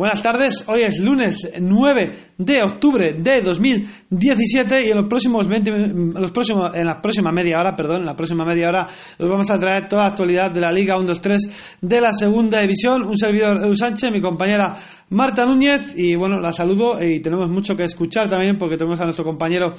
Buenas tardes, hoy es lunes 9 de octubre de 2017 y en los próximos 20, los próximos, en la próxima media hora, perdón, en la próxima media hora os vamos a traer toda la actualidad de la Liga 1-2-3 de la Segunda División. Un servidor Edu Sánchez, mi compañera Marta Núñez y bueno, la saludo y tenemos mucho que escuchar también porque tenemos a nuestro compañero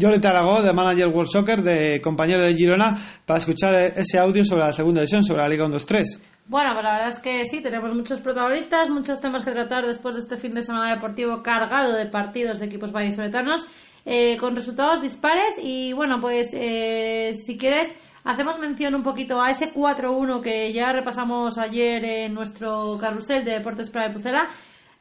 Jordi Taragó de Manager World Soccer, de compañero de Girona, para escuchar ese audio sobre la Segunda División, sobre la Liga 1-2-3. Bueno, pues la verdad es que sí, tenemos muchos protagonistas, muchos temas que tratar después de este fin de semana deportivo cargado de partidos de equipos vallisoletanos, eh, con resultados dispares. Y bueno, pues eh, si quieres, hacemos mención un poquito a ese 4-1 que ya repasamos ayer en nuestro carrusel de Deportes para de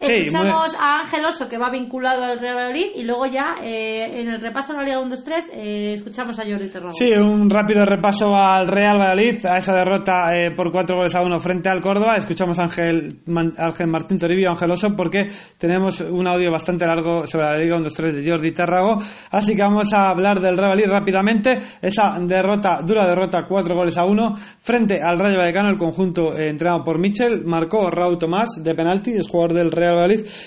Pucela Escuchamos a Ángel Oso, que va vinculado al Real Madrid, y luego ya eh, en el repaso de la Liga 1-2-3 eh, escuchamos a Jordi Terrado. Sí, un rápido repaso al Real Valladolid, a esa derrota eh, por 4 goles a 1 frente al Córdoba. Escuchamos a Ángel, Ángel Martín Toribio, Ángel Oso, porque tenemos un audio bastante largo sobre la Liga 1-2-3 de Jordi Terrago. Así que vamos a hablar del Real Valladolid rápidamente. Esa derrota, dura derrota, 4 goles a 1 frente al Rayo Vallecano, el conjunto entrenado por Michel. Marcó Raúl Tomás de penalti, es jugador del Real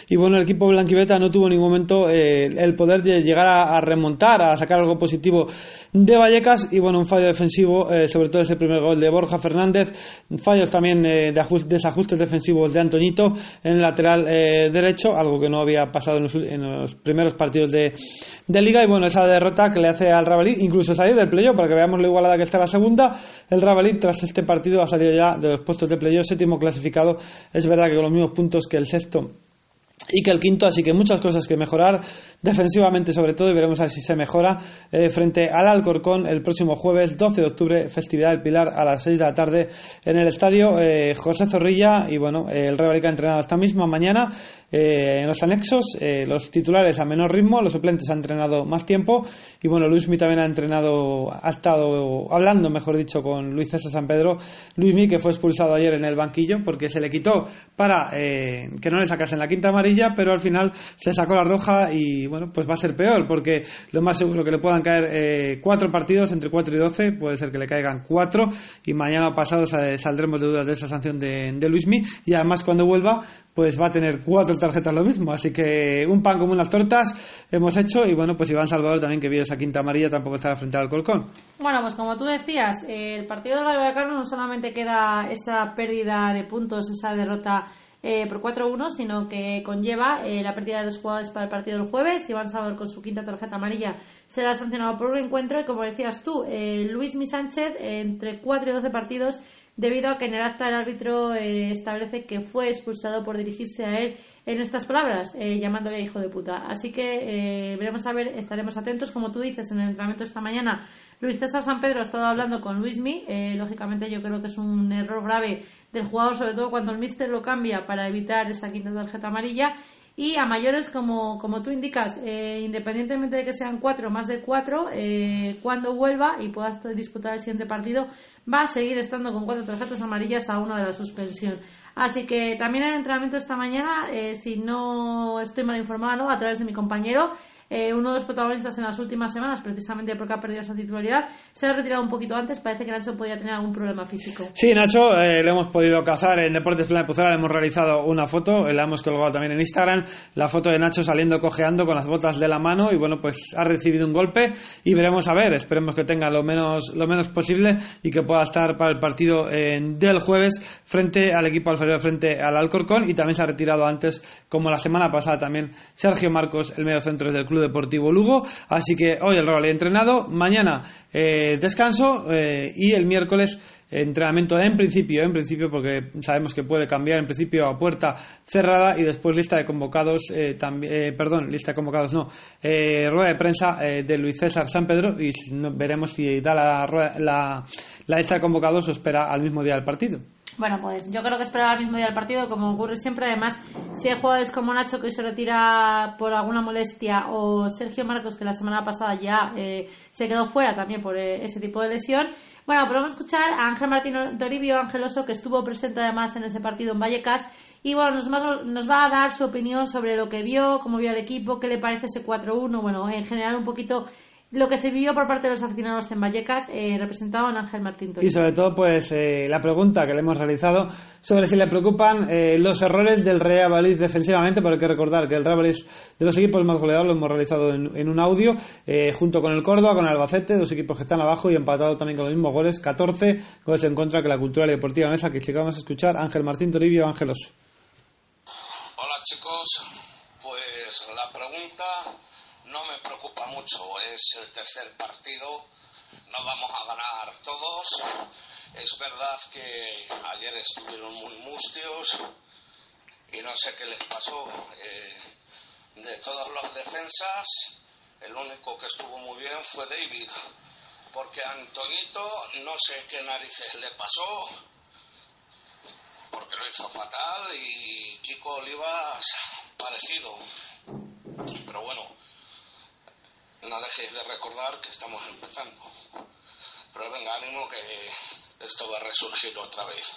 y bueno, el equipo blanquiveta no tuvo en ningún momento eh, el poder de llegar a, remontar, a sacar algo positivo de Vallecas y bueno, un fallo defensivo, eh, sobre todo ese primer gol de Borja Fernández, fallos también eh, de desajustes defensivos de Antoñito en el lateral derecho, algo que no había pasado en los, primeros partidos de, Liga. Y bueno, esa derrota que le hace al Rabalí incluso salir del playoff para que veamos lo igualada que está la segunda, el Rabalí tras este partido ha salido ya de los puestos de playoff, séptimo clasificado, es verdad que con los mismos puntos que el sexto y que el quinto, así que muchas cosas que mejorar defensivamente sobre todo y veremos a ver si se mejora eh, frente al Alcorcón el próximo jueves 12 de octubre, festividad del Pilar a las 6 de la tarde en el estadio eh, José Zorrilla. Y bueno, el Real ha entrenado esta misma mañana eh, en los anexos, los titulares a menor ritmo, los suplentes han entrenado más tiempo y bueno, Luismi también ha entrenado, ha estado hablando, mejor dicho, con Luis César San Pedro, Luismi que fue expulsado ayer en el banquillo porque se le quitó para que no le sacasen la quinta amarilla, pero al final se sacó la roja y bueno, pues va a ser peor, porque lo más seguro que le puedan caer eh, cuatro partidos entre 4 y 12, puede ser que le caigan cuatro, y mañana pasado saldremos de dudas de esa sanción de, de Luismi, y además cuando vuelva, pues va a tener cuatro tarjetas lo mismo, así que un pan como unas tortas hemos hecho, y bueno, pues Iván Salvador también que vio esa quinta amarilla tampoco estará frente al Colcón. Bueno, pues como tú decías, el partido de la Carlos no solamente queda esa pérdida de puntos, esa derrota eh, por 4-1, sino que conlleva eh, la pérdida de dos jugadores para el partido del jueves. Iván Salvador con su quinta tarjeta amarilla será sancionado por un encuentro y como decías tú, eh, Luis Mi Sánchez entre 4 y 12 partidos debido a que en el acta el árbitro establece que fue expulsado por dirigirse a él en estas palabras, llamándole hijo de puta. Así que veremos a ver, estaremos atentos, como tú dices, en el entrenamiento esta mañana Luis César San Pedro ha estado hablando con Luismi. Eh, lógicamente, yo creo que es un error grave del jugador, sobre todo cuando el míster lo cambia para evitar esa quinta tarjeta amarilla. Y a mayores, como, como tú indicas, eh, independientemente de que sean cuatro más de cuatro, eh, cuando vuelva y pueda disputar el siguiente partido, va a seguir estando con cuatro tarjetas amarillas a uno de la suspensión. Así que también el entrenamiento esta mañana, eh, si no estoy mal informado, a través de mi compañero, eh, uno de los protagonistas en las últimas semanas, precisamente porque ha perdido esa titularidad, se ha retirado un poquito antes. Parece que Nacho podía tener algún problema físico. Sí, Nacho, eh, le hemos podido cazar en Deportes Plana de Puzara, le hemos realizado una foto, la hemos colgado también en Instagram, la foto de Nacho saliendo cojeando con las botas de la mano y bueno, pues ha recibido un golpe y veremos a ver, esperemos que tenga lo menos, lo menos posible y que pueda estar para el partido eh, del jueves frente al equipo alfarero, frente al Alcorcón y también se ha retirado antes, como la semana pasada también, Sergio Marcos, el medio centro del club Deportivo Lugo. Así que hoy el ha entrenado, mañana eh, descanso eh, y el miércoles entrenamiento en principio, en principio porque sabemos que puede cambiar en principio a puerta cerrada y después lista de convocados, eh, también, perdón, lista de convocados no, rueda de prensa de Luis César San Pedro y veremos si da la, la, la lista de convocados o espera al mismo día del partido. Bueno, pues yo creo que esperar al mismo día del partido, como ocurre siempre. Además, si hay jugadores como Nacho que hoy se retira por alguna molestia, o Sergio Marcos, que la semana pasada ya eh, se quedó fuera también por eh, ese tipo de lesión. Bueno, pero vamos a escuchar a Ángel Martín Toribio, Angeloso, que estuvo presente además en ese partido en Vallecas. Y bueno, nos nos va a dar su opinión sobre lo que vio, cómo vio el equipo, qué le parece ese 4-1. Bueno, en general un poquito lo que se vivió por parte de los aficionados en Vallecas, eh, representado en Ángel Martín Y sobre todo, pues eh, la pregunta que le hemos realizado sobre si le preocupan eh, los errores del Real Valladolid defensivamente, porque hay que recordar que el Real Valladolid de los equipos más goleados lo hemos realizado en, un audio, junto con el Córdoba, con el Albacete, dos equipos que están abajo y empatado también con los mismos goles, 14 goles en contra que la cultura deportiva mesa que vamos a escuchar Ángel Martín Toribio Ángelos. Hola chicos, pues la pregunta no me preocupa mucho. Es el tercer partido, no vamos a ganar todos. Es verdad que ayer estuvieron muy mustios y no sé qué les pasó. Eh, de todos los defensas, el único que estuvo muy bien fue David, porque a Antoñito no sé qué narices le pasó, porque lo hizo fatal y Kiko Olivas parecido. Pero bueno, no dejéis de recordar que estamos empezando. Pero venga, ánimo que esto va a resurgir otra vez.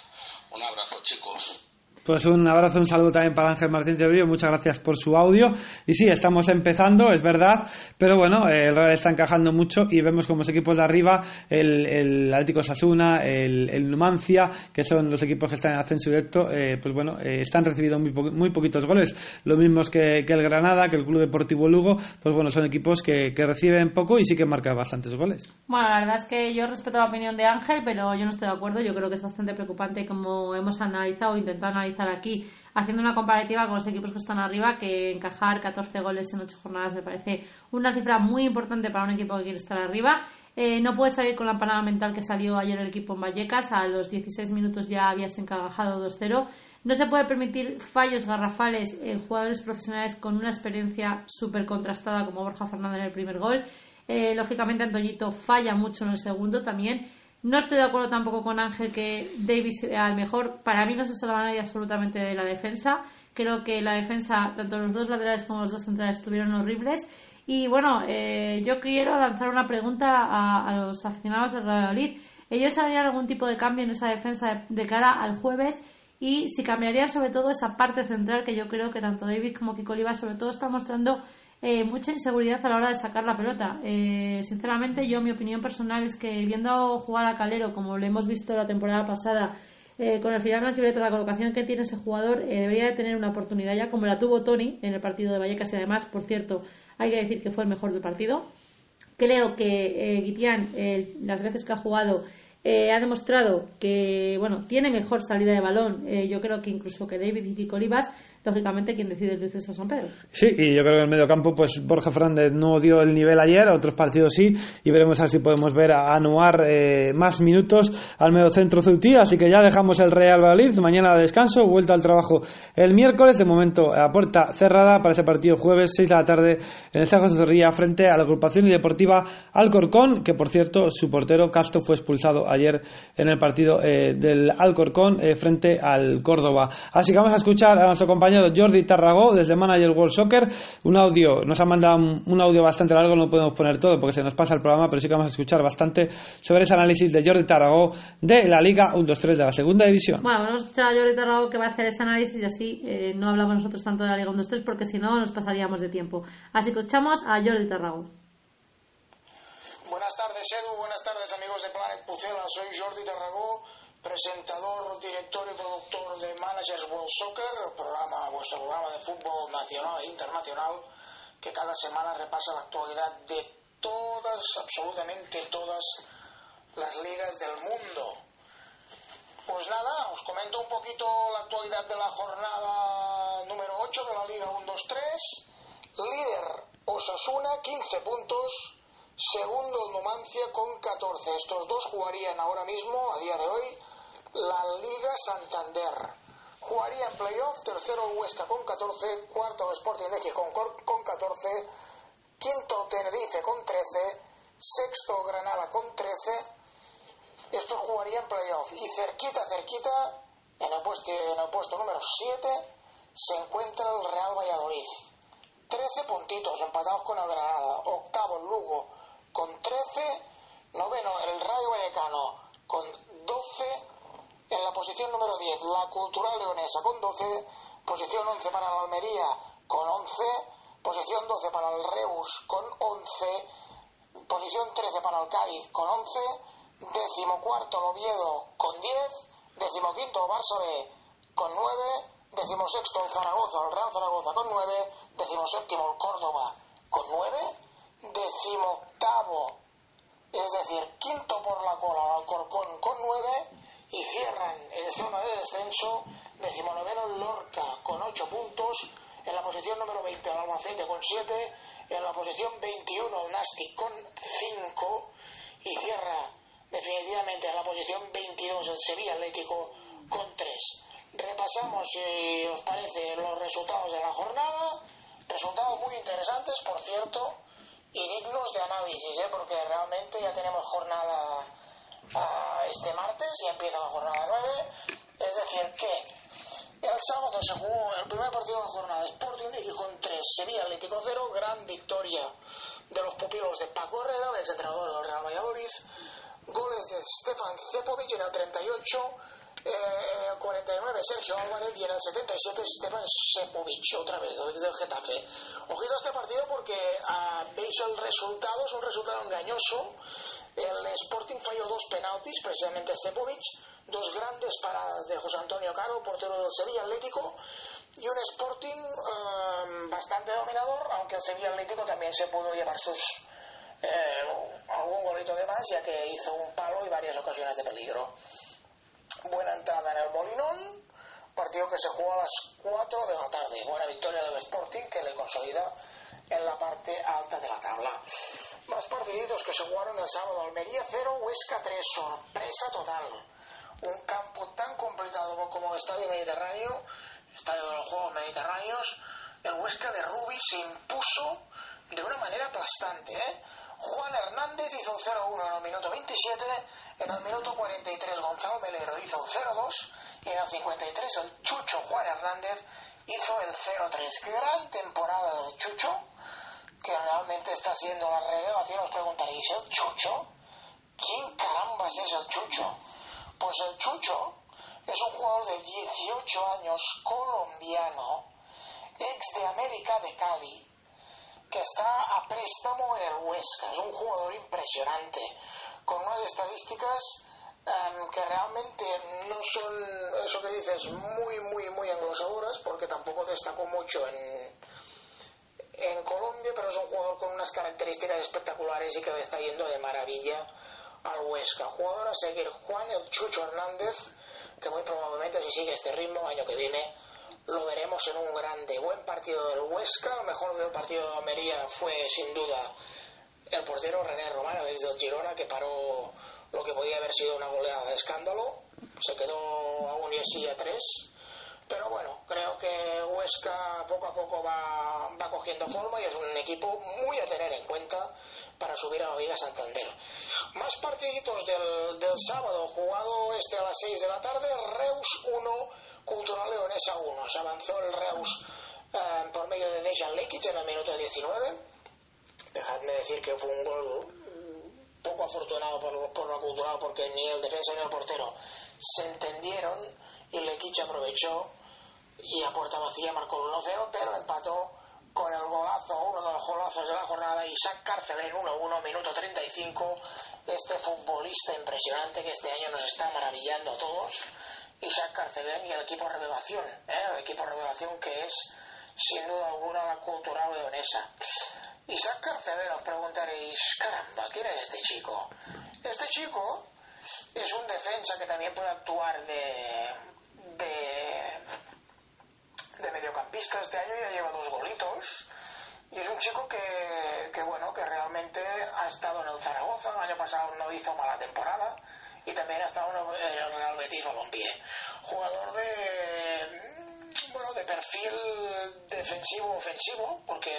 Un abrazo, chicos. Pues un abrazo, un saludo también para Ángel Martín Vivo, muchas gracias por su audio. Y sí, estamos empezando, es verdad, pero bueno, el Real está encajando mucho y vemos como los equipos de arriba, el, el Atlético Sasuna, el, Numancia, que son los equipos que están en ascenso directo, eh, pues bueno, eh, están recibiendo muy, muy poquitos goles, lo mismos que, que, el Granada, que el Club Deportivo Lugo, pues bueno, son equipos que, que reciben poco y sí que marcan bastantes goles. Bueno, la verdad es que yo respeto la opinión de Ángel, pero yo no estoy de acuerdo, yo creo que es bastante preocupante como hemos analizado intentado analizar aquí haciendo una comparativa con los equipos que están arriba, que encajar 14 goles en 8 jornadas me parece una cifra muy importante para un equipo que quiere estar arriba. Eh, no puede salir con la parada mental que salió ayer el equipo en Vallecas, a los 16 minutos ya habías encajado 2-0. No se puede permitir fallos garrafales en jugadores profesionales con una experiencia súper contrastada como Borja Fernández en el primer gol. Eh, lógicamente Antoñito falla mucho en el segundo también no estoy de acuerdo tampoco con Ángel que Davis sea el mejor. Para mí no se salva nadie absolutamente de la defensa. Creo que la defensa, tanto los dos laterales como los dos centrales, estuvieron horribles. Y bueno, eh, yo quiero lanzar una pregunta a, los aficionados del Real Madrid. ¿Ellos harían algún tipo de cambio en esa defensa de, cara al jueves? Y si cambiarían sobre todo esa parte central que yo creo que tanto David como Kiko Oliva sobre todo está mostrando eh, mucha inseguridad a la hora de sacar la pelota. Eh, sinceramente, yo mi opinión personal es que viendo jugar a Calero, como lo hemos visto la temporada pasada, eh, con el final blanquivioleta, la colocación que tiene ese jugador, debería de tener una oportunidad ya, como la tuvo Tony en el partido de Vallecas, y además, por cierto, hay que decir que fue el mejor del partido. Creo que Guitián, las veces que ha jugado, ha demostrado que bueno tiene mejor salida de balón. yo creo que incluso que David y Kiko Olivas lógicamente quien decide es Luis César Pedro. Sí, y yo creo que en el medio campo, pues Borja Fernández no dio el nivel ayer, a otros partidos sí, y veremos a ver si podemos ver a Anuar eh, más minutos al medio centro Ceutí, así que ya dejamos el Real Valladolid, mañana descanso, vuelta al trabajo el miércoles, de momento a puerta cerrada para ese partido jueves, 6 de la tarde en el San José Zorrilla frente a la agrupación deportiva Alcorcón, que por cierto su portero Castro fue expulsado ayer en el partido eh, del Alcorcón eh, frente al Córdoba. Así que vamos a escuchar a nuestro compañero Jordi Tarragó desde Manager World Soccer. Un audio, nos ha mandado un audio bastante largo, no podemos poner todo porque se nos pasa el programa, pero sí que vamos a escuchar bastante sobre ese análisis de Jordi Tarragó de la Liga 1-2-3 de la Segunda División. Bueno, vamos a escuchar a Jordi Tarragó que va a hacer ese análisis y así eh, no hablamos nosotros tanto de la Liga 1-2-3 porque si no nos pasaríamos de tiempo. Así que escuchamos a Jordi Tarragó. Buenas tardes, Edu. Buenas tardes, amigos de Planet Pucela. Soy Jordi Tarragó presentador, director y productor de Managers World Soccer, programa, vuestro programa de fútbol nacional e internacional, que cada semana repasa la actualidad de todas, absolutamente todas las ligas del mundo. Pues nada, os comento un poquito la actualidad de la jornada número 8 de la Liga 1-2-3. Líder Osasuna, 15 puntos. Segundo Numancia con 14. Estos dos jugarían ahora mismo, a día de hoy, la Liga Santander. Jugaría en playoff, tercero Huesca con 14, cuarto Sporting de con, con 14, quinto Tenerife con 13, sexto Granada con 13. Estos jugarían en playoff. Y cerquita, cerquita, en el puesto, en el puesto número 7, se encuentra el Real Valladolid. 13 puntitos empatados con el Granada. Octavo Lugo con 13. Noveno el Rayo Vallecano con 12 en la posición número 10, la Cultural Leonesa con 12. Posición 11 para la Almería con 11. Posición 12 para el Reus con 11. Posición 13 para el Cádiz con 11. Decimocuarto el Oviedo con 10. Decimoquinto Barça B con 9. Decimosexto el Zaragoza, el Real Zaragoza con 9. Decimoséptimo el Córdoba con 9. Decimoctavo, es decir, quinto por la cola el Alcorcón con 9. Y cierran en zona de descenso decimonoveno Lorca con 8 puntos. En la posición número 20 el Albacete con 7 en la posición 21 el Nastic con 5 y cierra definitivamente en la posición 22 el Sevilla Atlético con 3. Repasamos, si os parece, los resultados de la jornada. Resultados muy interesantes, por cierto, y dignos de análisis, ¿eh? porque realmente ya tenemos jornada a este martes y empieza la jornada 9. Es decir, que el sábado se jugó el primer partido de la jornada Sporting de Gijón 3, Sevilla Atlético 0, gran victoria de los pupilos de Paco Herrera, ex entrenador del Real Valladolid, goles de Stefan Cepovic en el 38, eh, en el 49 Sergio Álvarez y en el 77 Stefan Cepovic, otra vez, del Getafe. Ojito a este partido porque ah, veis el resultado, es un resultado engañoso. El Sporting falló dos penaltis, precisamente Cepovic, dos grandes paradas de José Antonio Caro, portero del Sevilla Atlético, y un Sporting eh, bastante dominador, aunque el Sevilla Atlético también se pudo llevar sus eh, algún golito de más, ya que hizo un palo y varias ocasiones de peligro. Buena entrada en el Molinón, partido que se jugó a las 4 de la tarde. Buena victoria del Sporting que le consolida en la parte alta de la tabla. Más partiditos que se jugaron el sábado. Almería 0, Huesca 3. Sorpresa total un campo tan complicado como el Estadio Mediterráneo, Estadio de los Juegos Mediterráneos, el Huesca de Rubi se impuso de una manera aplastante. ¿eh? Juan Hernández hizo el 0-1 en el minuto 27, en el minuto 43 Gonzalo Melero hizo el 0-2 y en el 53 el Chucho Juan Hernández hizo el 0-3. Gran temporada del Chucho, que realmente está haciendo la revelación. Os preguntaréis, ¿el Chucho? ¿Quién carambas es el Chucho? Pues el Chucho es un jugador de 18 años colombiano, ex de América de Cali, que está a préstamo en el Huesca. Es un jugador impresionante, con unas estadísticas em, que realmente no son, eso que dices, muy, muy, muy anglosadoras, porque tampoco destacó mucho en, en Colombia, pero es un jugador con unas características espectaculares y que le está yendo de maravilla al Huesca. Jugador a seguir Juan el Chucho Hernández, que muy probablemente si sigue este ritmo, año que viene lo veremos en un grande. Buen partido del Huesca, el mejor del partido de Almería fue sin duda el portero René Romano desde el Girona, que paró lo que podía haber sido una goleada de escándalo. Se quedó aún y así a tres. Pero bueno, creo que Huesca poco a poco va, va cogiendo forma y es un equipo muy a tener en cuenta para subir a la Liga Santander. Más partiditos del, del sábado, jugado este a las 6 de la tarde, Reus 1, Cultural Leonesa 1. Se avanzó el Reus eh, por medio de Dejan Lekic en el minuto 19. Dejadme decir que fue un gol poco afortunado por, por la Cultural porque ni el defensa ni el portero se entendieron y Lekic aprovechó y a puerta vacía marcó el 1-0, pero empató con el golazo, uno de los golazos de la jornada, Isaac Carcelén 1-1, minuto 35, este futbolista impresionante que este año nos está maravillando a todos, Isaac Carcelén y el equipo Revelación, ¿eh? el equipo Revelación que es sin duda alguna la cultural leonesa. Isaac Carcelén, os preguntaréis, caramba, ¿quién es este chico? Este chico es un defensa que también puede actuar de, de de mediocampista este año ya lleva dos golitos. Y es un chico que, que, bueno que realmente ha estado en el Zaragoza. El año pasado no hizo mala temporada. Y también ha estado en el Real Betis Balompié. Jugador de bueno de perfil defensivo ofensivo porque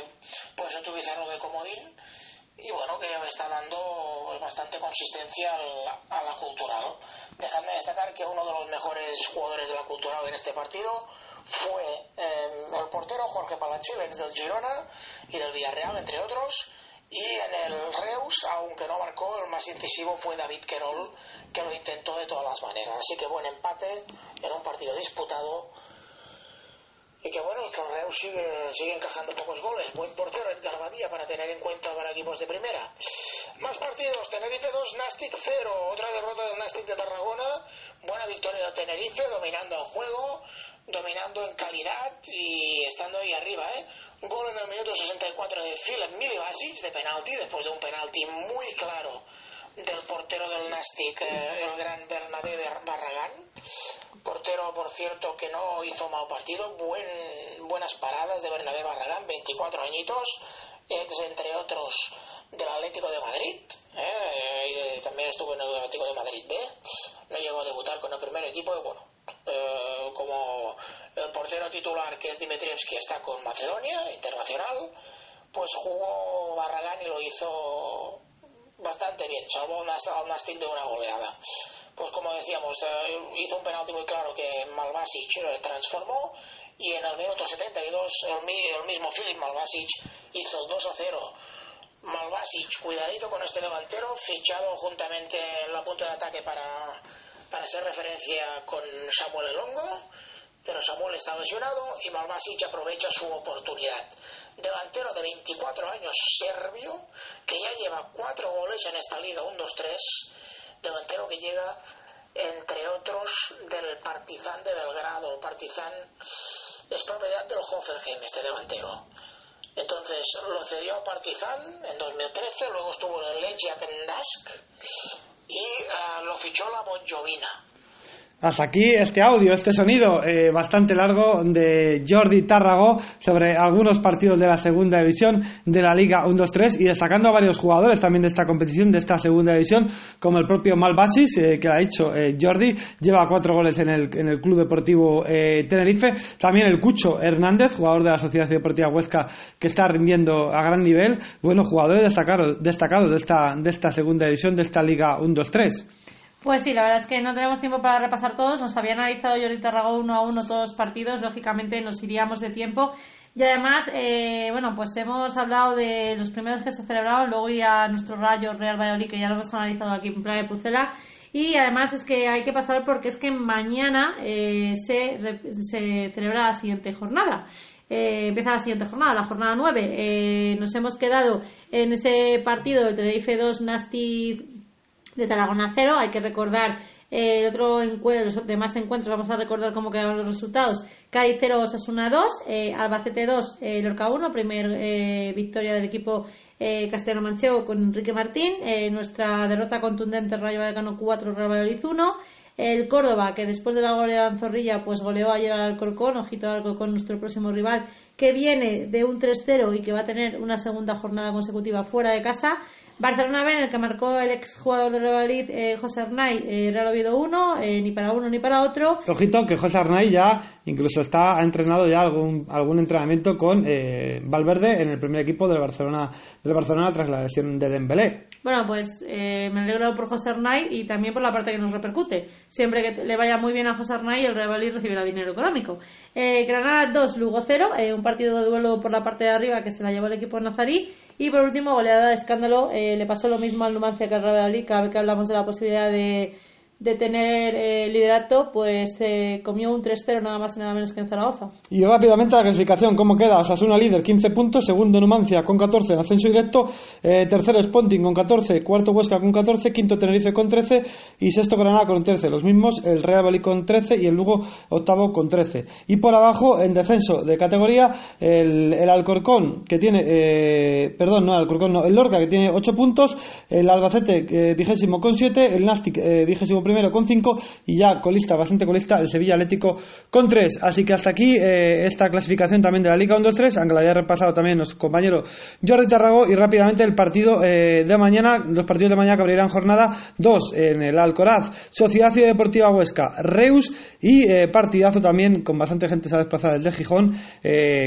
puedes utilizarlo de comodín. Y bueno, que ya está dando bastante consistencia a la cultural. Dejadme destacar que uno de los mejores jugadores de la cultural en este partido fue eh, el portero Jorge Palachil, del Girona y del Villarreal, entre otros. Y en el Reus, aunque no marcó, el más incisivo fue David Querol, que lo intentó de todas las maneras. Así que buen empate en un partido disputado y que bueno, el Reus sigue, sigue encajando pocos goles. Buen portero Edgar Badía para tener en cuenta para equipos de primera. Más partidos, Tenerife 2, Nastic 0, otra derrota del Nastic de Tarragona, buena victoria de Tenerife, dominando el juego, dominando en calidad y estando ahí arriba, ¿eh? Gol en el minuto 64 de Philip Milibasic de penalti, después de un penalti muy claro del portero del Nastic, eh, el gran Bernabé Barragán. Portero, por cierto, que no hizo mal partido, buen, buenas paradas de Bernabé Barragán, 24 añitos, ex entre otros del Atlético de Madrid, eh, también estuvo en el Atlético de Madrid B, no llegó a debutar con el primer equipo, y bueno, eh, como el portero titular que es Dimitrievski está con Macedonia, internacional, pues jugó Barragán y lo hizo bastante bien, salvó al Nastic de una goleada. Pues como decíamos, eh, hizo un penalti muy claro que Malvasic transformó y en el minuto 72 el, el mismo Filip Malvasic hizo el 2 a 0. Malvasic, cuidadito con este delantero, fichado juntamente en la punta de ataque para, para hacer referencia con Samuel Elongo, pero Samuel está lesionado y Malvasic aprovecha su oportunidad delantero de 24 años serbio, que ya lleva cuatro goles en esta liga, 1-2-3, delantero que llega, entre otros, del Partizan de Belgrado. El Partizan es propiedad del Hoffenheim, este delantero. Entonces lo cedió a Partizan en 2013, luego estuvo en el Lechia Dask y uh, lo fichó la Bonjovina. Hasta aquí este audio, este sonido eh, bastante largo de Jordi Tárrago sobre algunos partidos de la segunda división de la Liga 1-2-3 y destacando a varios jugadores también de esta competición, de esta segunda división, como el propio Malbasis, eh, que ha dicho eh, Jordi, lleva cuatro goles en el, en el Club Deportivo Tenerife. También el Cucho Hernández, jugador de la Sociedad Deportiva Huesca, que está rindiendo a gran nivel. Bueno, jugadores destacados, destacados de, esta, de esta segunda división, de esta Liga 1-2-3. Pues sí, la verdad es que no tenemos tiempo para repasar todos. Nos había analizado Jordi Tarragó uno a uno todos los partidos. Lógicamente nos iríamos de tiempo. Y además, eh, bueno, pues hemos hablado de los primeros que se celebraron, luego ya nuestro rayo Real Valladolid, que ya lo hemos analizado aquí en Playa de Pucela. Y además es que hay que pasar porque es que mañana eh, se, se celebra la siguiente jornada. Eh, empieza la siguiente jornada, la jornada 9. nos hemos quedado en ese partido del Tenerife 2 Nasty de Tarragona 0. Hay que recordar eh, el otro encuentro, los demás encuentros, vamos a recordar cómo quedaron los resultados. Cádiz 0, Osasuna 2, eh, Albacete 2, eh, Lorca 1, primer eh, victoria del equipo castellano manchego con Enrique Martín. nuestra derrota contundente, Rayo Vallecano 4, Real Valladolid 1. El Córdoba, que después de la goleada en Zorrilla, pues goleó ayer al Alcorcón, ojito al Alcorcón, nuestro próximo rival, que viene de un 3-0 y que va a tener una segunda jornada consecutiva fuera de casa. Barcelona B, en el que marcó el ex jugador de Real Madrid, eh, José Arnay, eh, Real Oviedo 1, eh, ni para uno ni para otro. Ojito que José Arnay ya incluso está ha entrenado ya algún, algún entrenamiento con Valverde en el primer equipo del Barcelona, del Barcelona tras la lesión de Dembélé. Bueno, pues me alegro por José Arnay y también por la parte que nos repercute. Siempre que le vaya muy bien a José Arnay, el Real Madrid recibirá dinero económico. Granada 2, Lugo 0, un partido de duelo por la parte de arriba que se la llevó el equipo nazarí y por último, goleada de escándalo, eh, le pasó lo mismo al Numancia que al Real cada vez que hablamos de la posibilidad de de tener eh, liderato, pues eh, comió un 3-0 nada más y nada menos que en Zaragoza. Y rápidamente la clasificación, ¿cómo queda? Osasuna líder, 15 puntos, segundo Numancia con 14 en ascenso directo, eh, tercero Sponting con 14, cuarto Huesca con 14, quinto Tenerife con 13 y sexto Granada con 13. Los mismos, el Real Valladolid con 13 y el Lugo octavo con 13. Y por abajo, en descenso de categoría, el, el Alcorcón que tiene, eh, perdón, no el Alcorcón, no, el Lorca que tiene 8 puntos, el Albacete vigésimo con 7, el Nastic vigésimo primero con 5 y ya colista, bastante colista, el Sevilla Atlético con 3. Así que hasta aquí eh, esta clasificación también de la Liga 1-2-3, aunque la haya repasado también nuestro compañero Jordi Tarrago y rápidamente el partido eh, de mañana, los partidos de mañana que abrirán jornada 2 en el Alcoraz, Sociedad y Deportiva Huesca, Reus y eh, partidazo también con bastante gente se ha desplazado desde Gijón,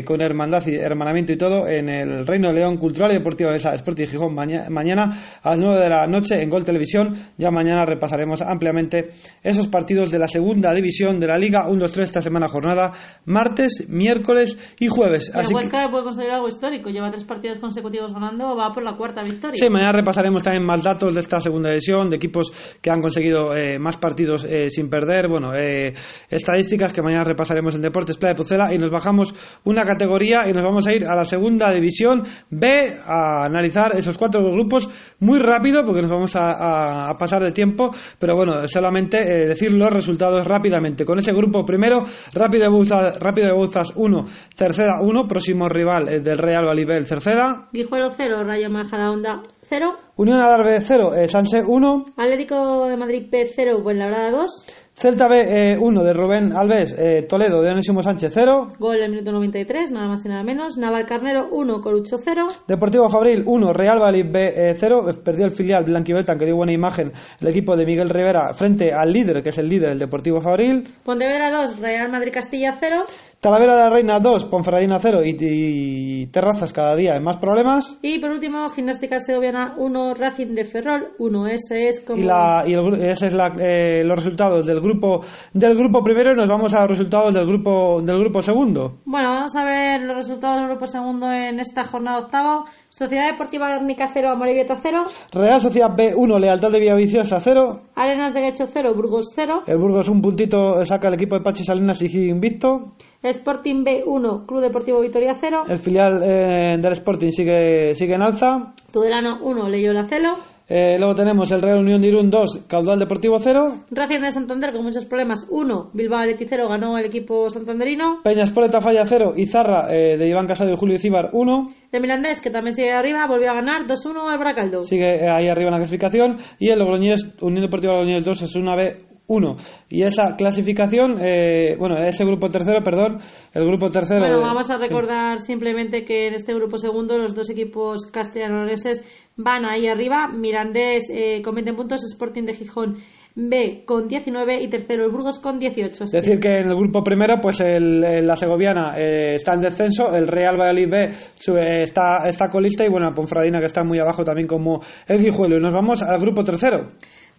con hermandad y hermanamiento y todo en el Reino León Cultural y Deportiva de Sporting Gijón mañana a las 9 de la noche en Gol Televisión. Ya mañana repasaremos ampliamente obviamente esos partidos de la segunda división de la Liga 1-2-3 esta semana jornada, martes, miércoles y jueves. El Así que- Huesca puede conseguir algo histórico. Lleva tres partidos consecutivos ganando, va por la cuarta victoria. Sí, mañana repasaremos también más datos de esta segunda división, de equipos que han conseguido eh, más partidos eh, sin perder, bueno, eh, estadísticas que mañana repasaremos en Deportes Playa de Pucela y nos bajamos una categoría y nos vamos a ir a la segunda división B a analizar esos cuatro grupos muy rápido porque nos vamos a, a- a pasar de tiempo, pero bueno, solamente eh, decir los resultados rápidamente. Con ese grupo primero, Rápido de Bouzas, Rápido de Bouzas 1, Cerceda 1, próximo rival eh, del Real Valibel Cerceda, Guijuelo 0, Rayo Majadahonda 0, Unión Adarve 0, eh, Sanse 1, Atlético de Madrid P 0, Fuenlabrada 2, Celta B 1 de Rubén Alves, eh, Toledo de Onésimo Sánchez 0, gol en el minuto 93, nada más y nada menos, Navalcarnero 1, Corucho 0, Deportivo Fabril 1, Real Valladolid B 0, perdió el filial Blanquivelta que dio buena imagen el equipo de Miguel Rivera frente al líder, que es el líder, el Deportivo Fabril, Pontevedra 2, Real Madrid Castilla 0, Talavera de la Reina 2, Ponferradina 0 y, y Terrazas cada día en más problemas. y por último Gimnástica Segoviana 1, Racing de Ferrol 1, ese es como... Y, la, y el ese es la, eh, los resultados del grupo del grupo primero y nos vamos a los resultados del grupo del grupo segundo. Bueno, vamos a ver los resultados del grupo segundo en esta jornada octavo. Sociedad Deportiva Guernica 0, Amorebieta 0, Real Sociedad B1, Lealtad de Villaviciosa 0, Arenas de Guecho 0, Burgos 0, El Burgos un puntito saca el equipo de Pachi Salinas y sigue invicto. Sporting B1, Club Deportivo Vitoria 0, El filial eh, del Sporting sigue, sigue en alza. Tudelano 1, Leyola 0, Eh, luego tenemos el Real Unión de Irún 2, Caudal Deportivo 0. Racing de Santander con muchos problemas 1, Bilbao Athletic 0, ganó el equipo santanderino, Peña Espoleta Falla 0 y Zarra eh, de Iván Casado y Julio Cíbar 1. el Milandés que también sigue arriba, volvió a ganar 2-1 al Bracaldo. Sigue eh, ahí arriba en la clasificación. Y el Logroñés, Unión Deportiva Logroñés 2 es una B. 1 y esa clasificación eh, bueno ese grupo tercero perdón el grupo tercero Bueno, vamos a sí. recordar simplemente que en este grupo segundo los dos equipos castellanoleses van ahí arriba. Mirandés eh, con 20 puntos, Sporting de Gijón B con 19 y tercero el Burgos con 18. Así Decir que en el grupo primero, pues el, la segoviana eh, está en descenso, el Real Valladolid B sube- está, está colista y bueno, la Ponferradina que está muy abajo también como el Guijuelo. Y nos vamos al grupo tercero.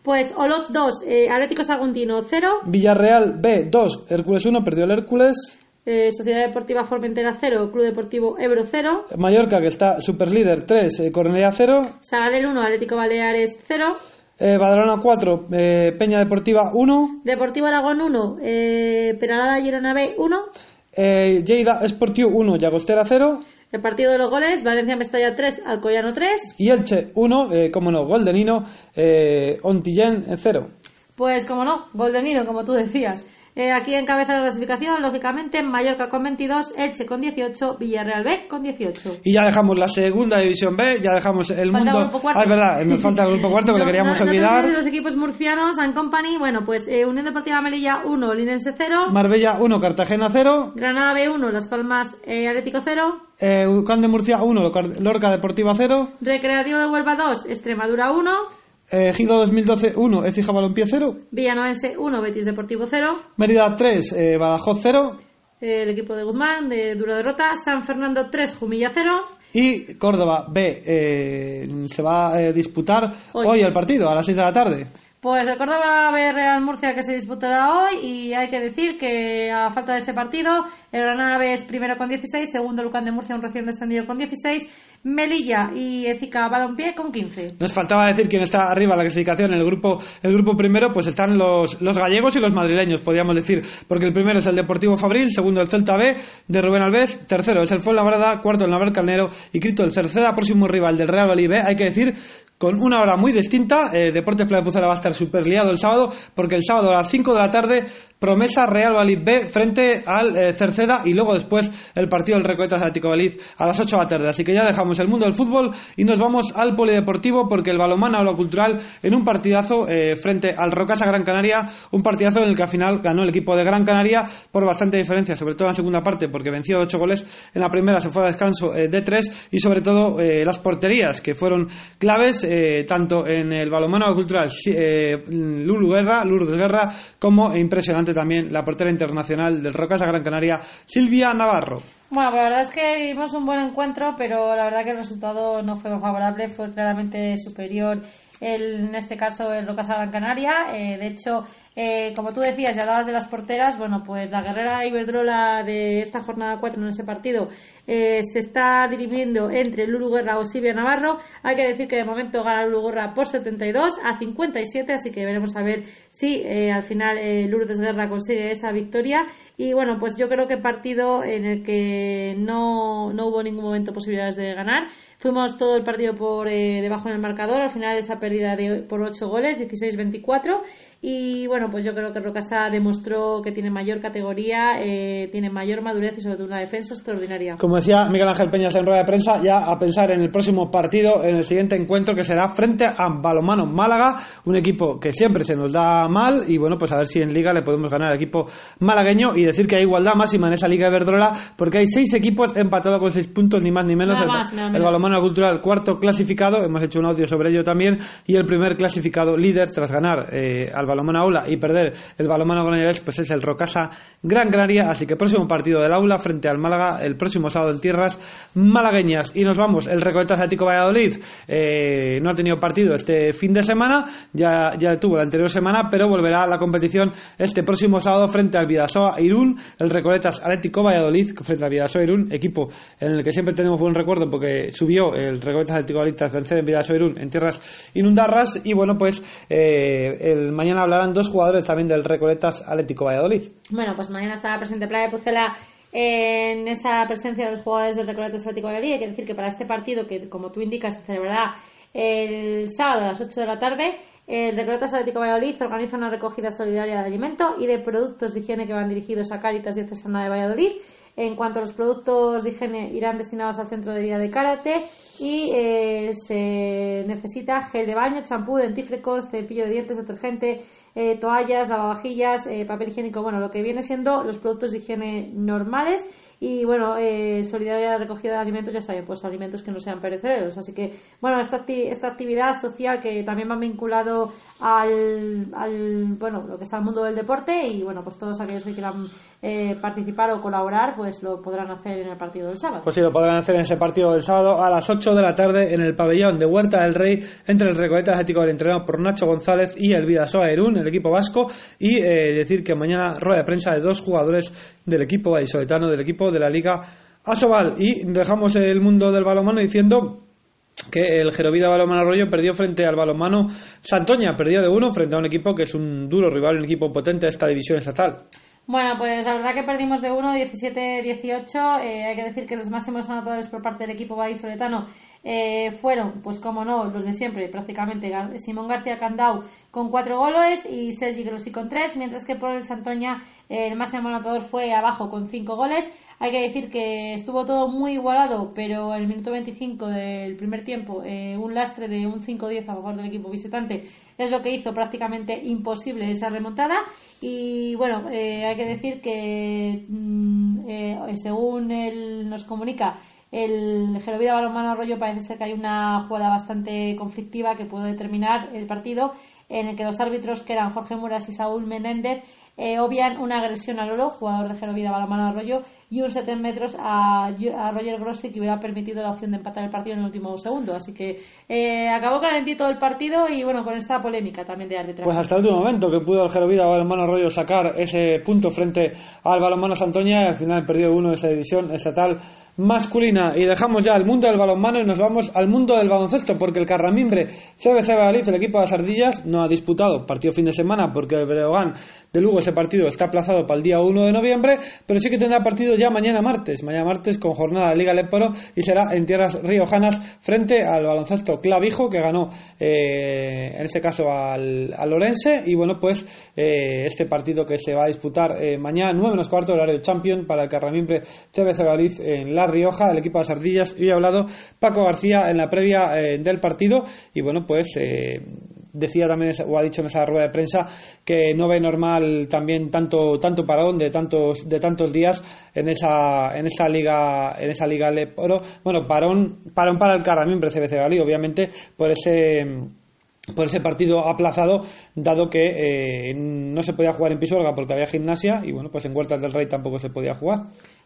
Pues Olot 2, eh, Atlético Saguntino 0, Villarreal B 2, Hércules 1, perdió el Hércules. eh, Sociedad Deportiva Formentera 0, Club Deportivo Ebro 0, Mallorca que está super líder 3, eh, Cornellá 0. Sabadell 1, Atlético Baleares 0, Eh, Badalona 4, eh, Peña Deportiva 1. Deportivo Aragón 1, eh, Peralada Girona B 1, Eh, Lleida Sportiu 1, Llagostera 0. El partido de los goles, Valencia Mestalla 3, Alcoyano 3. Y Elche 1, eh, como no, Goldenino, eh, Ontillén 0. Pues como no, Goldenino, como tú decías. Eh, aquí encabeza la clasificación, lógicamente, Mallorca con 22, Elche con 18, Villarreal B con 18. Y ya dejamos la segunda división B, ya dejamos el Falta mundo. el grupo cuarto. Ah, es verdad, me falta el grupo cuarto que le No, queríamos no, no olvidar. los equipos murcianos, and Company, bueno, pues eh, Unión Deportiva Melilla 1, Linense 0, Marbella 1, Cartagena 0. Granada B 1, Las Palmas eh, Atlético 0, Eh, Ucán de Murcia 1, Locar- Lorca Deportiva 0. Recreativo de Huelva 2, Extremadura 1, Eh, Gido 2012 1, Ecija Balompié 0. Villanovense 1, Betis Deportivo 0, Mérida 3, eh, Badajoz 0. eh, el equipo de Guzmán de dura derrota, San Fernando 3, Jumilla 0, Y Córdoba B eh, se va a eh, disputar Hoy. hoy el partido a las 6 de la tarde. Pues el Córdoba ve Real Murcia que se disputará hoy y hay que decir que a falta de este partido el Granada B es primero con 16, segundo Lucán de Murcia un recién descendido con 16, Melilla y Écija Balompié con 15. Nos faltaba decir quién está arriba en la clasificación. El grupo, el grupo primero, pues están los, los gallegos y los madrileños, podríamos decir, porque el primero es el Deportivo Fabril, segundo el Celta B de Rubén Alves, tercero es el Fuenlabrada, cuarto el Navalcarnero y quinto el Cerceda, próximo rival del Real Valladolid. Hay que decir con una hora muy distinta. Eh, Deportes Playa va a estar súper liado el sábado, porque el sábado a las 5 de la tarde, promesa Real Valladolid B frente al eh, Cerceda y luego después el partido del Recoletas Atlético Valladolid a las 8 de la tarde. Así que ya dejamos el mundo del fútbol y nos vamos al polideportivo porque el balomano lo cultural en un partidazo eh, frente al Rocasa Gran Canaria, un partidazo en el que al final ganó el equipo de Gran Canaria por bastante diferencia, sobre todo en la segunda parte porque venció 8 goles, en la primera se fue a descanso eh, de 3 y sobre todo las porterías que fueron claves tanto en el balomano cultural Lulu Guerra, Lourdes Guerra como impresionante también la portera internacional del Rocasa Gran Canaria, Silvia Navarro. Bueno, pues la verdad es que vimos un buen encuentro, pero la verdad que el resultado no fue favorable, fue claramente superior el, en este caso el Rocasa Gran Canaria. Eh, de hecho, eh, como tú decías y hablabas de las porteras, bueno, pues la guerrera Iberdrola de esta jornada 4 en ese partido eh, se está dirimiendo entre Lulu Guerra o Silvia Navarro. Hay que decir que de momento gana Lulu Guerra por 72 a 57, así que veremos a ver si al final Lourdes Guerra consigue esa victoria. Y bueno, pues yo creo que partido en el que no, no hubo ningún momento posibilidades de ganar. Fuimos todo el partido por eh, debajo en el marcador, al final esa pérdida de, por 8 goles, 16-24. Y bueno, pues yo creo que Rocasa demostró que tiene mayor categoría, eh, tiene mayor madurez y sobre todo una defensa extraordinaria. Como decía Miguel Ángel Peñas en rueda de prensa, ya a pensar en el próximo partido, en el siguiente encuentro que será frente a Balomano Málaga, un equipo que siempre se nos da mal y bueno, pues a ver si en Liga le podemos ganar al equipo malagueño y decir que hay igualdad máxima en esa Liga de Verdrola porque hay seis equipos empatados con seis puntos, ni más ni menos. el, Balomano Cultural, cuarto clasificado, hemos hecho un audio sobre ello también, y el primer clasificado líder tras ganar eh, al balomano Aula y perder el balomano Granollers, pues es el Rocasa Gran Canaria. Así que próximo partido del Aula frente al Málaga el próximo sábado en tierras malagueñas. Y nos vamos, el Recoletas Atlético Valladolid eh, no ha tenido partido este fin de semana, ya, ya tuvo la anterior semana, pero volverá a la competición este próximo sábado frente al Vidasoa Irún, el Recoletas Atlético Valladolid frente al Vidasoa Irún, equipo en el que siempre tenemos buen recuerdo porque subió el Recoletas Valladolid vencer en Vidasoa Irún en tierras inundarras y bueno pues eh, el mañana hablarán dos jugadores también del Recoletas Atlético Valladolid. Bueno, pues mañana estará presente Playa Pucela en esa presencia de los jugadores del Recoletas Atlético Valladolid. Hay que decir que para este partido, que como tú indicas, se celebrará el sábado a las 8 de la tarde, el Recoletas Atlético Valladolid organiza una recogida solidaria de alimento y de productos de higiene que van dirigidos a Cáritas Diocesana de Valladolid. En cuanto a los productos de higiene, irán destinados al centro de vida de karate y eh, se necesita gel de baño, champú, dentífricos, cepillo de dientes, detergente, eh, toallas, lavavajillas, eh, papel higiénico, bueno, lo que viene siendo los productos de higiene normales y bueno, eh, solidaridad de recogida de alimentos, ya saben, pues alimentos que no sean perecederos. Así que, bueno, esta, esta actividad social que también va vinculado al, al, bueno, lo que es al mundo del deporte y bueno, pues todos aquellos que quieran eh, participar o colaborar, pues lo podrán hacer en el partido del sábado. Pues sí, lo podrán hacer en ese partido del sábado a las 8 de la tarde en el pabellón de Huerta del Rey entre el Recoleta Atlético del entrenado por Nacho González y el Vidasoa Erún, el equipo vasco, y eh, decir que mañana rueda de prensa de dos jugadores del equipo vallisoletano, del equipo de la Liga Asobal. Y dejamos el mundo del balonmano diciendo que el Gerovida Balonmano Arroyo perdió frente al balonmano Santoña, perdió de uno frente a un equipo que es un duro rival, un equipo potente de esta división estatal. Bueno, pues la verdad que perdimos de 1, 17-18. Eh, hay que decir que los máximos anotadores por parte del equipo vallisoletano eh, fueron, pues como no, los de siempre, prácticamente Simón García Candau con 4 goles y Sergi Grossi con 3, mientras que por el Santoña el máximo anotador fue abajo con 5 goles. Hay que decir que estuvo todo muy igualado, pero el minuto 25 del primer tiempo, eh, un lastre de un 5-10 a favor del equipo visitante es lo que hizo prácticamente imposible esa remontada. Y bueno, eh, hay que decir que mm, eh, según él nos comunica, el Gerovida Balonmano Arroyo parece ser que hay una jugada bastante conflictiva que puede determinar el partido en el que los árbitros que eran Jorge Muras y Saúl Menéndez obvian una agresión a Lolo, jugador de Gerovida Balonmano Arroyo, y un 7 metros a, Roger Grossi que hubiera permitido la opción de empatar el partido en el último segundo. Así que eh, acabó calentito el partido y bueno, con esta polémica también de arbitraje. Pues hasta el último momento que pudo el Gerovida Balonmano Arroyo sacar ese punto frente al Balonmano Santoña y al final perdió uno de esa división estatal masculina y dejamos ya el mundo del balonmano y nos vamos al mundo del baloncesto porque el Carramimbre CBC Valladolid, el equipo de las Ardillas, no ha disputado partido fin de semana porque el Breogán de Lugo ese partido está aplazado para el día 1 de noviembre, pero sí que tendrá partido ya mañana martes, mañana martes con jornada de Liga Leporo y será en tierras riojanas frente al baloncesto Clavijo que ganó eh, en este caso al, al Lorense y bueno pues eh, este partido que se va a disputar eh, mañana 9 menos cuarto horario Champion para el Carramimbre CBC Valladolid en la Rioja, el equipo de las Ardillas, y ha hablado Paco García en la previa eh, del partido. Y bueno, pues eh, decía también o ha dicho en esa rueda de prensa que no ve normal también tanto tanto parón de tantos de tantos días en esa en esa liga en esa liga Leporo bueno parón parón para el Carramimbre CBC Gali obviamente por ese por ese partido aplazado, dado que eh, no se podía jugar en Pisuerga porque había gimnasia y bueno, pues en Huertas del Rey tampoco se podía jugar.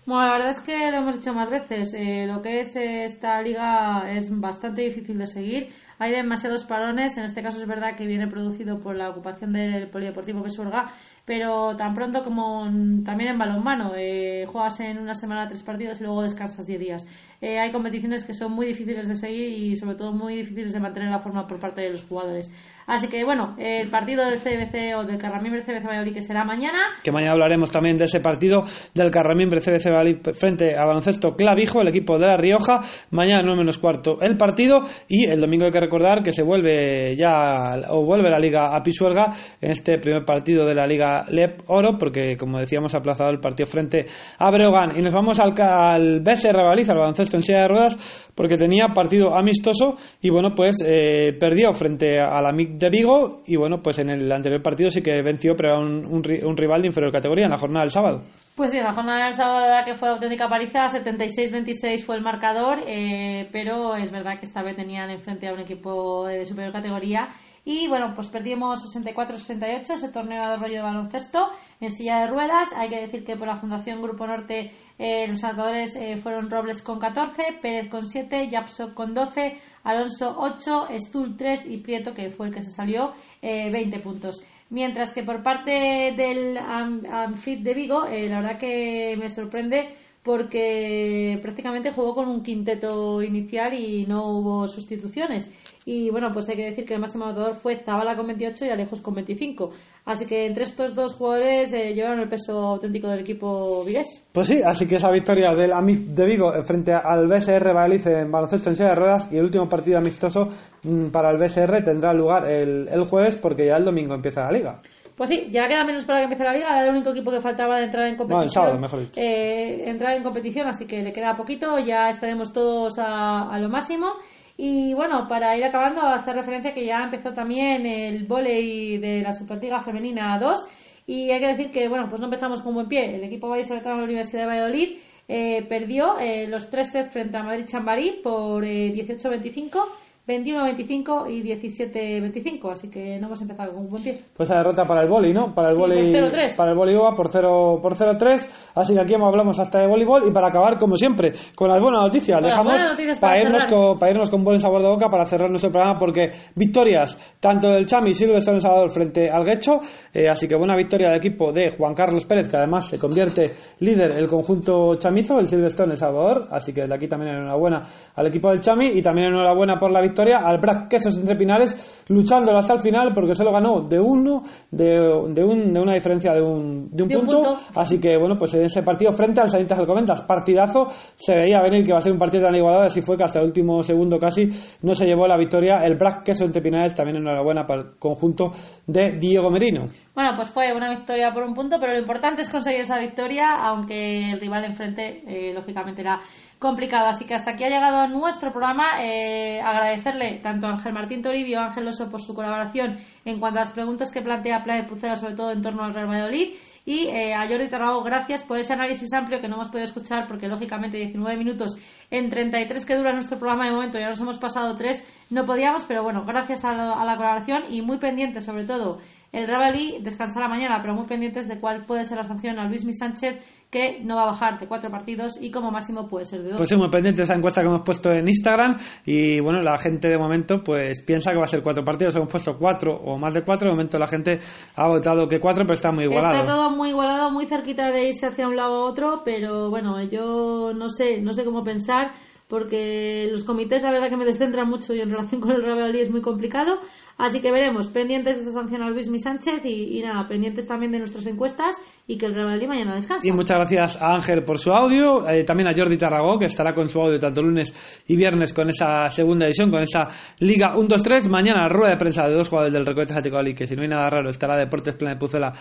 Bueno, la verdad es que lo hemos hecho más veces. Eh, lo que es esta liga es bastante difícil de seguir. Hay demasiados parones. En este caso es verdad que viene producido por la ocupación del Polideportivo Pesuerga, pero tan pronto como también en balonmano. Eh, juegas en una semana tres partidos y luego descansas diez días. Eh, hay competiciones que son muy difíciles de seguir y sobre todo muy difíciles de mantener la forma por parte de los jugadores. Así que bueno, el partido del CBC o del Carramimbre CBC Valladolid que será mañana. Que mañana hablaremos también de ese partido del Carramimbre CBC Valladolid frente a Baloncesto Clavijo, el equipo de La Rioja. Mañana no menos cuarto el partido y el domingo hay que recordar que se vuelve ya o vuelve la Liga a Pisuerga en este primer partido de la Liga LEP Oro porque como decíamos ha aplazado el partido frente a Breogán y nos vamos al, al Baliza, al baloncesto en silla de ruedas porque tenía partido amistoso y bueno pues eh, perdió frente a la MIC de Vigo y bueno, pues en el anterior partido sí que venció, pero a un, un, rival de inferior categoría en la jornada del sábado. Pues sí, la jornada del sábado la que fue auténtica paliza, 76-26 fue el marcador, eh, pero es verdad que esta vez tenían enfrente a un equipo de superior categoría y bueno, pues perdimos 64-68 ese torneo de rollo de baloncesto en silla de ruedas. Hay que decir que por la Fundación Grupo Norte eh, los anotadores eh, fueron Robles con 14, Pérez con 7, Yapso con 12, Alonso 8, Stul 3 y Prieto, que fue el que se salió, 20 eh, puntos. Mientras que por parte del Amfit de Vigo, la verdad que me sorprende porque prácticamente jugó con un quinteto inicial y no hubo sustituciones. Y bueno, pues hay que decir que el máximo anotador fue Zabala con 28 y Alejos con 25. Así que entre estos dos jugadores eh, llevaron el peso auténtico del equipo vigués. Pues sí, así que esa victoria del de Vigo frente al BSR Valladolid en baloncesto en silla de ruedas y el último partido amistoso mm, para el BSR tendrá lugar el, el jueves porque ya el domingo empieza la liga. Pues sí, ya queda menos para que empiece la liga. Era el único equipo que faltaba de entrar en competición. mejor eh, entrar en competición, así que le queda poquito. Ya estaremos todos a, lo máximo. Y bueno, para ir acabando, hacer referencia que ya empezó también el volei de la Superliga Femenina 2. Y hay que decir que, bueno, pues no empezamos con buen pie. El equipo vallisoletano de la Universidad de Valladolid eh, perdió eh, los tres sets frente a Madrid Chambarí por 18-25 21-25 y 17-25, así que no hemos empezado con un buen pie. Pues la derrota para el boli, ¿no? Para el boli, para el boli por 0 por 0-3, así que aquí hablamos hasta de voleibol y para acabar como siempre con las buenas noticias, dejamos para, irnos con, para irnos con buen sabor de boca para cerrar nuestro programa porque victorias tanto del Chami Silvestre en Salvador frente al Guecho, eh, así que buena victoria del equipo de Juan Carlos Pérez que además se convierte líder el conjunto chamizo, el Silvestre en El Salvador, así que de aquí también enhorabuena al equipo del Chami y también enhorabuena por la victoria al Brac Quesos entre Pinares, luchándolo hasta el final porque solo ganó de uno, de, de, un, de una diferencia de un, de un, punto. Así que, bueno, pues en ese partido frente al Salientes Comentas partidazo, se veía venir que iba a ser un partido tan igualado, así fue que hasta el último segundo casi no se llevó la victoria el Brac Quesos entre Pinares, también enhorabuena para el conjunto de Diego Merino. Bueno, pues fue una victoria por un punto, pero lo importante es conseguir esa victoria, aunque el rival de enfrente, eh, lógicamente, era complicado. Así que hasta aquí ha llegado nuestro programa. Eh, agradecerle tanto a Ángel Martín Toribio, Ángel Oso por su colaboración en cuanto a las preguntas que plantea Planet Pucera, sobre todo en torno al Real Valladolid. Y eh, a Jordi Tarrago, gracias por ese análisis amplio que no hemos podido escuchar porque, lógicamente, 19 minutos en 33 que dura nuestro programa de momento, ya nos hemos pasado tres, no podíamos, pero bueno, gracias a, a la colaboración y muy pendiente, sobre todo, el Real descansará mañana, pero muy pendientes de cuál puede ser la sanción a Luis Mi Sánchez, que no va a bajar de cuatro partidos y como máximo puede ser de dos. Pues sí, muy pendientes de esa encuesta que hemos puesto en Instagram y bueno, la gente de momento pues piensa que va a ser cuatro partidos, hemos puesto cuatro o más de cuatro, de momento la gente ha votado que cuatro, pero está muy igualado. Está todo muy igualado, muy cerquita de irse hacia un lado u otro, pero bueno, yo no sé, no sé cómo pensar porque los comités la verdad que me descentran mucho y en relación con el Real es muy complicado Así que veremos, pendientes de esa sanción a Luis Mi Sánchez y, nada, pendientes también de nuestras encuestas y que el Real Madrid mañana descansa. Y muchas gracias a Ángel por su audio, eh, también a Jordi Tarragó, que estará con su audio tanto lunes y viernes con esa segunda edición, con esa Liga 1-2-3. Mañana rueda de prensa de dos jugadores del Recoletas Atlético que si no hay nada raro estará Deportes Plan de Pucela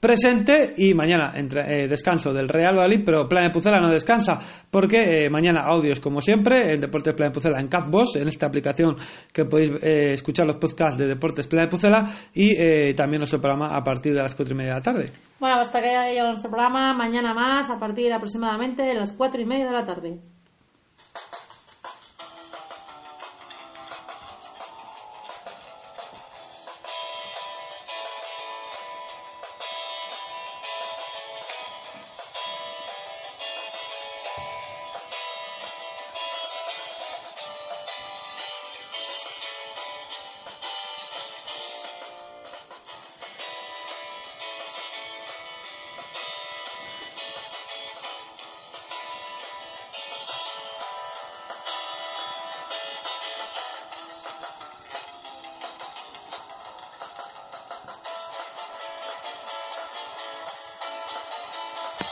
presente y mañana entre, eh, descanso del Real Valladolid, pero Plan de Pucela no descansa porque eh, mañana audios como siempre, el Deportes Plan de Pucela en Catboss, en esta aplicación que podéis escuchar los podcasts de Deportes Playa de Pucela y eh, también nuestro programa a partir de las cuatro y media de la tarde. Bueno, hasta que haya nuestro programa, mañana más a partir aproximadamente de las cuatro y media de la tarde.